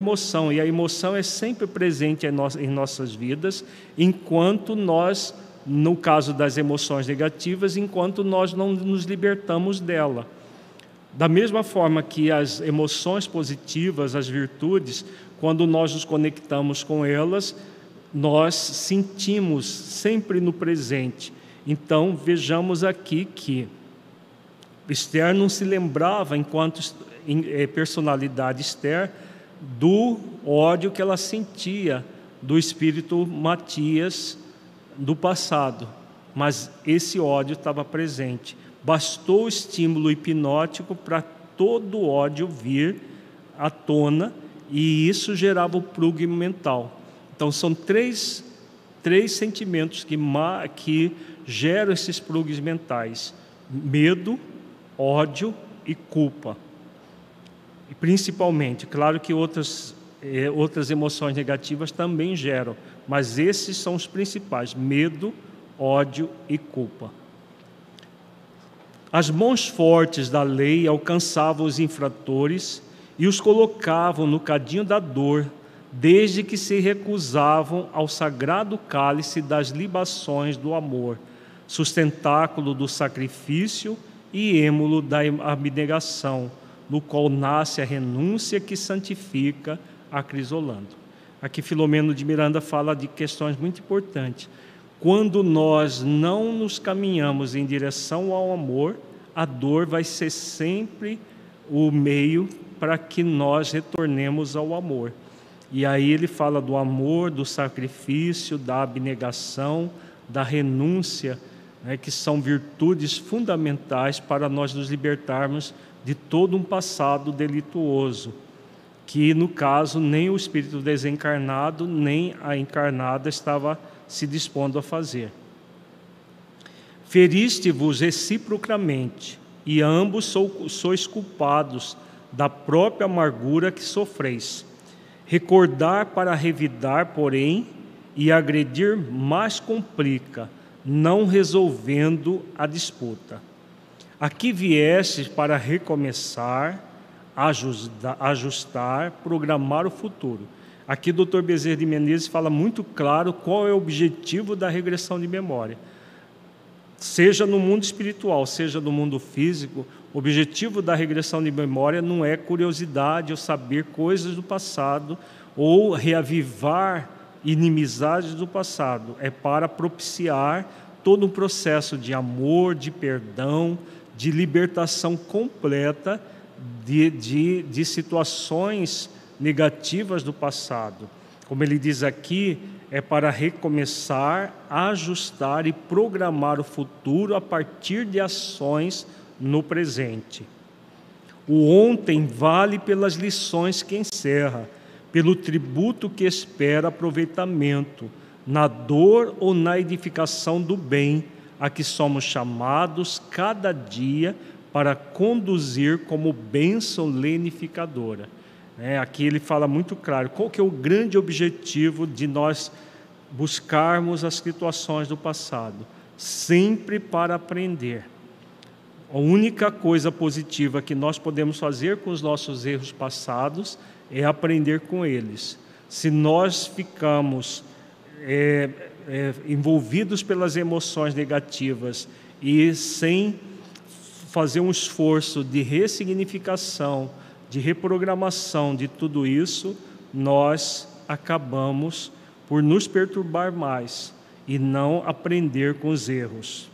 emoção, e a emoção é sempre presente em, no, em nossas vidas, enquanto nós, no caso das emoções negativas, enquanto nós não nos libertamos dela. Da mesma forma que as emoções positivas, as virtudes, quando nós nos conectamos com elas, nós sentimos sempre no presente. Então, vejamos aqui que Esther não se lembrava, enquanto eh, personalidade Esther, do ódio que ela sentia do espírito Matias do passado, mas esse ódio estava presente. Bastou o estímulo hipnótico para todo o ódio vir à tona e isso gerava o plugue mental. Então são três, três sentimentos que, que geram esses plugs mentais: medo, ódio e culpa. E principalmente, claro que outras, eh, outras emoções negativas também geram, mas esses são os principais: medo, ódio e culpa. As mãos fortes da lei alcançavam os infratores e os colocavam no cadinho da dor, desde que se recusavam ao sagrado cálice das libações do amor, sustentáculo do sacrifício e êmulo da abnegação no qual nasce a renúncia que santifica, acrisolando. Aqui Filomeno de Miranda fala de questões muito importantes. Quando nós não nos caminhamos em direção ao amor, a dor vai ser sempre o meio para que nós retornemos ao amor. E aí ele fala do amor, do sacrifício, da abnegação, da renúncia, né, que são virtudes fundamentais para nós nos libertarmos de todo um passado delituoso, que no caso nem o espírito desencarnado nem a encarnada estava se dispondo a fazer. Feriste-vos reciprocamente, e ambos sois culpados da própria amargura que sofreis. Recordar para revidar, porém, e agredir mais complica, não resolvendo a disputa. Aqui viestes para recomeçar, ajustar, ajustar, programar o futuro. Aqui Dr. Bezerra de Menezes fala muito claro qual é o objetivo da regressão de memória. Seja no mundo espiritual, seja no mundo físico, o objetivo da regressão de memória não é curiosidade ou saber coisas do passado ou reavivar inimizades do passado, é para propiciar todo um processo de amor, de perdão, de libertação completa de, de, de situações negativas do passado. Como ele diz aqui, é para recomeçar, ajustar e programar o futuro a partir de ações no presente. O ontem vale pelas lições que encerra, pelo tributo que espera aproveitamento, na dor ou na edificação do bem a que somos chamados cada dia para conduzir como bênção lenificadora. É, aqui ele fala muito claro qual que é o grande objetivo de nós buscarmos as situações do passado, sempre para aprender. A única coisa positiva que nós podemos fazer com os nossos erros passados é aprender com eles. Se nós ficamos é, é, envolvidos pelas emoções negativas e sem fazer um esforço de ressignificação, de reprogramação de tudo isso, nós acabamos por nos perturbar mais e não aprender com os erros.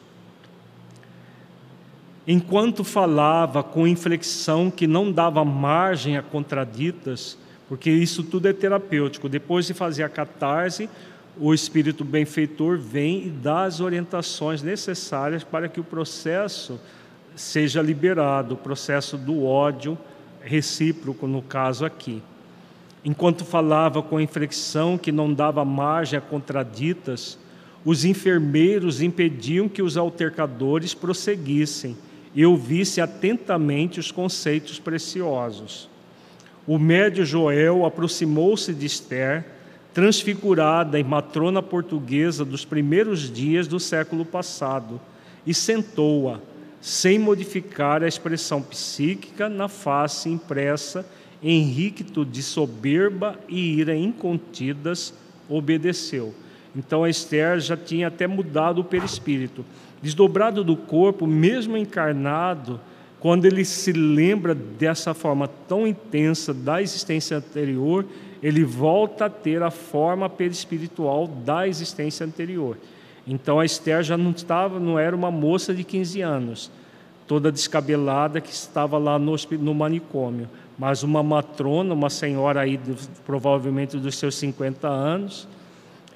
Enquanto falava com inflexão que não dava margem a contraditas, porque isso tudo é terapêutico, depois de fazer a catarse, o Espírito benfeitor vem e dá as orientações necessárias para que o processo seja liberado, o processo do ódio recíproco, no caso aqui. Enquanto falava com inflexão que não dava margem a contraditas, os enfermeiros impediam que os altercadores prosseguissem e ouvisse atentamente os conceitos preciosos. O médio Joel aproximou-se de Esther transfigurada em matrona portuguesa dos primeiros dias do século passado, e sentou-a, sem modificar a expressão psíquica na face impressa Henrique de soberba e ira incontidas, obedeceu. Então a Esther já tinha até mudado o perispírito. Desdobrado do corpo, mesmo encarnado, quando ele se lembra dessa forma tão intensa da existência anterior, ele volta a ter a forma perispiritual da existência anterior. Então a Esther já não estava, não era uma moça de 15 anos, toda descabelada que estava lá no, no manicômio, mas uma matrona, uma senhora aí provavelmente dos seus 50 anos,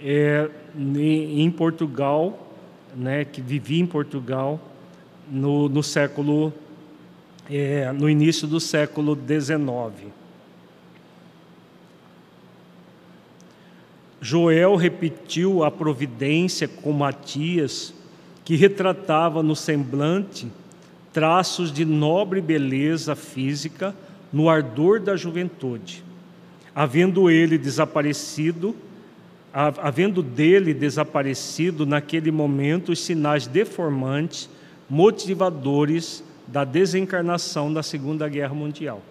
é, em Portugal, né, que vivia em Portugal no, no século, é, no início do século XIX. Joel repetiu a providência com Matias, que retratava no semblante traços de nobre beleza física no ardor da juventude. Havendo ele desaparecido, havendo dele desaparecido naquele momento os sinais deformantes, motivadores da desencarnação da Segunda Guerra Mundial.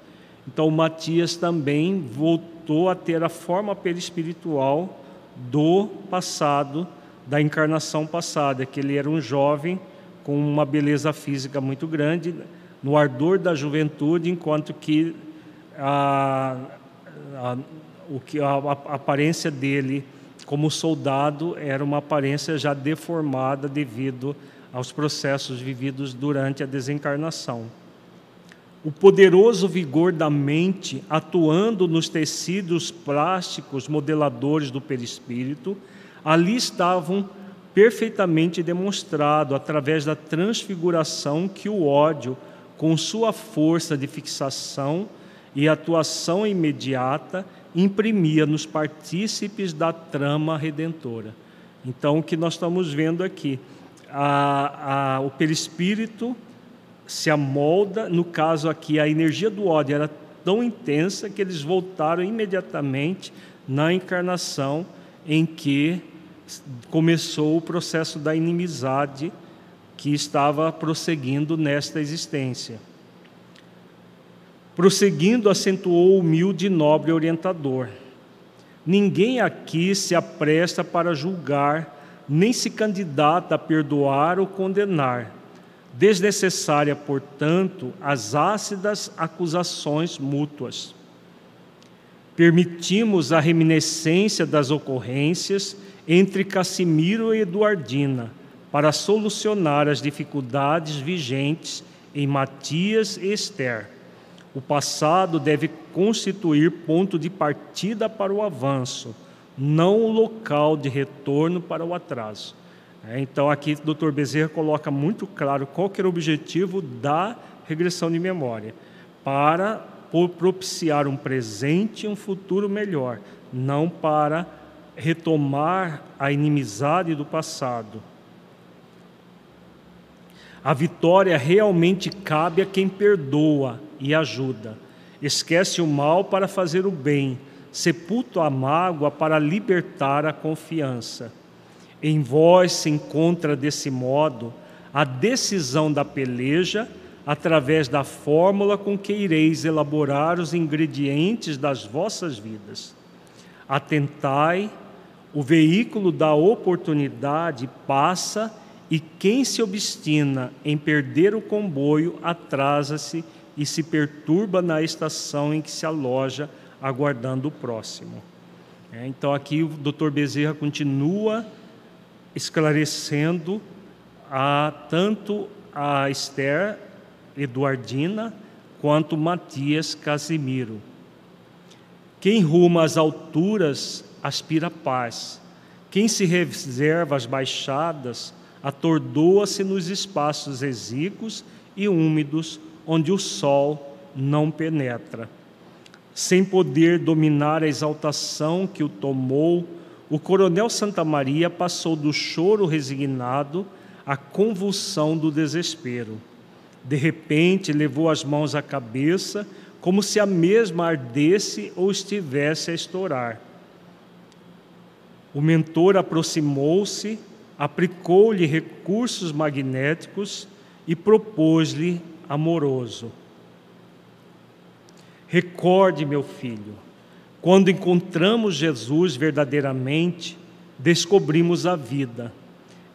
Então, Matias também voltou a ter a forma perispiritual do passado, da encarnação passada, que ele era um jovem com uma beleza física muito grande, no ardor da juventude, enquanto que a, a, o que a, a aparência dele como soldado era uma aparência já deformada devido aos processos vividos durante a desencarnação. O poderoso vigor da mente atuando nos tecidos plásticos modeladores do perispírito, ali estavam perfeitamente demonstrado através da transfiguração que o ódio, com sua força de fixação e atuação imediata, imprimia nos partícipes da trama redentora. Então, o que nós estamos vendo aqui, a, a, o perispírito se amolda, no caso aqui, a energia do ódio era tão intensa que eles voltaram imediatamente na encarnação em que começou o processo da inimizade que estava prosseguindo nesta existência. Prosseguindo, acentuou o humilde e nobre orientador. Ninguém aqui se apresta para julgar, nem se candidata a perdoar ou condenar. Desnecessária, portanto, as ácidas acusações mútuas. Permitimos a reminiscência das ocorrências entre Cassimiro e Eduardina para solucionar as dificuldades vigentes em Matias e Esther o passado deve constituir ponto de partida para o avanço, não o local de retorno para o atraso. É, então, aqui o Dr. Bezerra coloca muito claro qual que era o objetivo da regressão de memória, para propiciar um presente e um futuro melhor, não para retomar a inimizade do passado. A vitória realmente cabe a quem perdoa e ajuda. Esquece o mal para fazer o bem, sepulta a mágoa para libertar a confiança. Em vós se encontra desse modo a decisão da peleja através da fórmula com que ireis elaborar os ingredientes das vossas vidas. Atentai, o veículo da oportunidade passa e quem se obstina em perder o comboio atrasa-se e se perturba na estação em que se aloja, aguardando o próximo. É, então, aqui o Dr. Bezerra continua esclarecendo a, tanto a Esther Eduardina quanto Matias Casimiro. Quem ruma às alturas aspira paz. Quem se reserva às baixadas atordoa-se nos espaços exíguos e úmidos onde o sol não penetra. Sem poder dominar a exaltação que o tomou, o coronel Santa Maria passou do choro resignado à convulsão do desespero. De repente, levou as mãos à cabeça, como se a mesma ardesse ou estivesse a estourar. O mentor aproximou-se, aplicou-lhe recursos magnéticos e propôs-lhe amoroso: Recorde, meu filho, quando encontramos Jesus verdadeiramente, descobrimos a vida.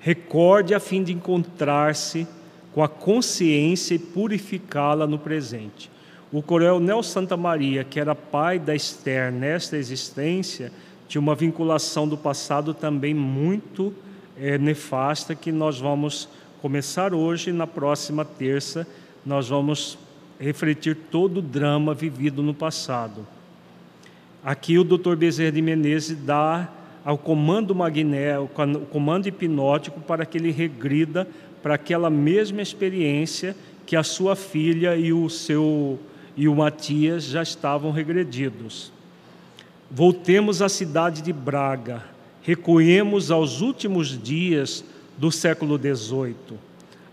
Recorde a fim de encontrar-se com a consciência e purificá-la no presente. O coronel Santa Maria, que era pai da Esther nesta existência, tinha uma vinculação do passado também muito é, nefasta que nós vamos começar hoje. Na próxima terça, nós vamos refletir todo o drama vivido no passado. Aqui o Dr. Bezerra de Menezes dá ao comando magnético, o comando hipnótico para que ele regrida para aquela mesma experiência que a sua filha e o seu e o Matias já estavam regredidos. Voltemos à cidade de Braga, recuemos aos últimos dias do século XVIII.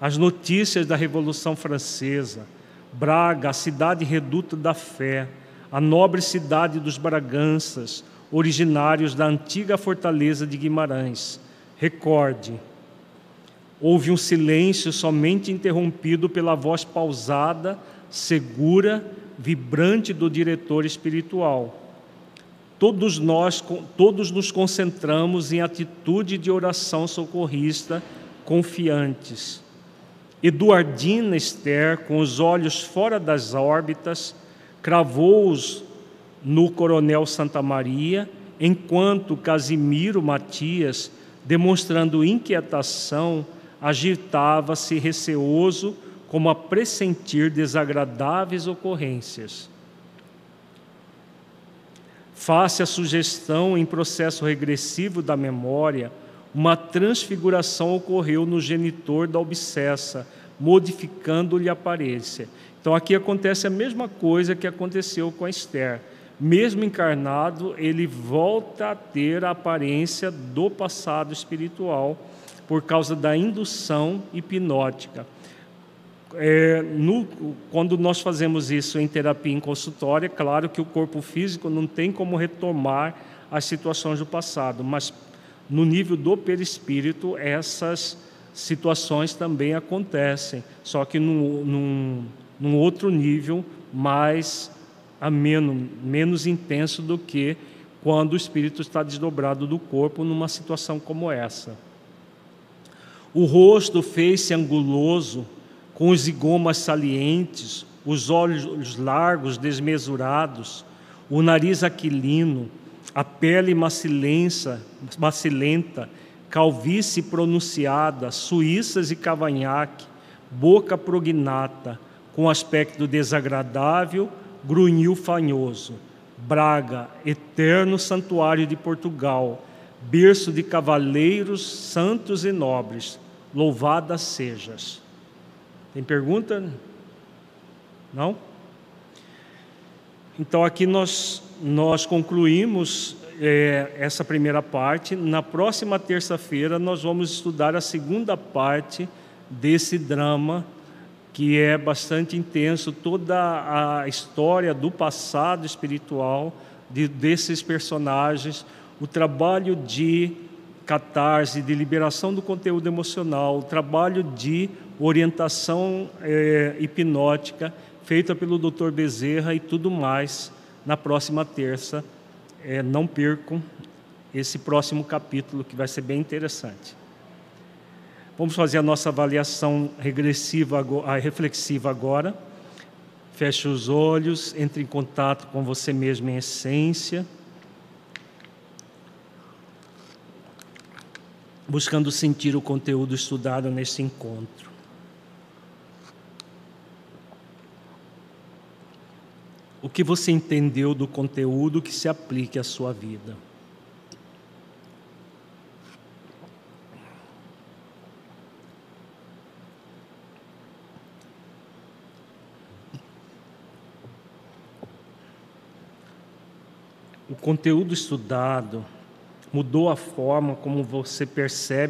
As notícias da Revolução Francesa, Braga, a cidade reduta da fé, a nobre cidade dos Braganças, originários da antiga fortaleza de Guimarães. Recorde, houve um silêncio somente interrompido pela voz pausada segura, vibrante do diretor espiritual. Todos nós, todos nos concentramos em atitude de oração socorrista, confiantes. Eduardina Esther, com os olhos fora das órbitas, cravou-os no coronel Santa Maria, enquanto Casimiro Matias, demonstrando inquietação, agitava-se receoso como a pressentir desagradáveis ocorrências. Face à sugestão em processo regressivo da memória, uma transfiguração ocorreu no genitor da obsessa, modificando-lhe a aparência. Então aqui acontece a mesma coisa que aconteceu com a Esther. Mesmo encarnado, ele volta a ter a aparência do passado espiritual por causa da indução hipnótica é, no, quando nós fazemos isso em terapia em consultório, é claro que o corpo físico não tem como retomar as situações do passado, mas no nível do perispírito, essas situações também acontecem, só que num, num, num outro nível mais ameno, menos intenso do que quando o espírito está desdobrado do corpo numa situação como essa. O rosto fez-se anguloso, com os zigomas salientes, os olhos largos desmesurados, o nariz aquilino, a pele macilenta, calvície pronunciada, suíças e cavanhaque, boca prognata, com aspecto desagradável, grunhil fanhoso. Braga, eterno santuário de Portugal, berço de cavaleiros santos e nobres, louvadas sejas. Tem pergunta? Não? Então aqui nós, nós concluímos é, essa primeira parte. Na próxima terça-feira nós vamos estudar a segunda parte desse drama que é bastante intenso, toda a história do passado espiritual de, desses personagens, o trabalho de catarse, de liberação do conteúdo emocional, o trabalho de orientação é, hipnótica feita pelo Dr. Bezerra e tudo mais na próxima terça. É, não percam esse próximo capítulo que vai ser bem interessante. Vamos fazer a nossa avaliação regressiva, reflexiva agora. Feche os olhos, entre em contato com você mesmo em essência. Buscando sentir o conteúdo estudado nesse encontro. O que você entendeu do conteúdo que se aplique à sua vida. O conteúdo estudado mudou a forma como você percebe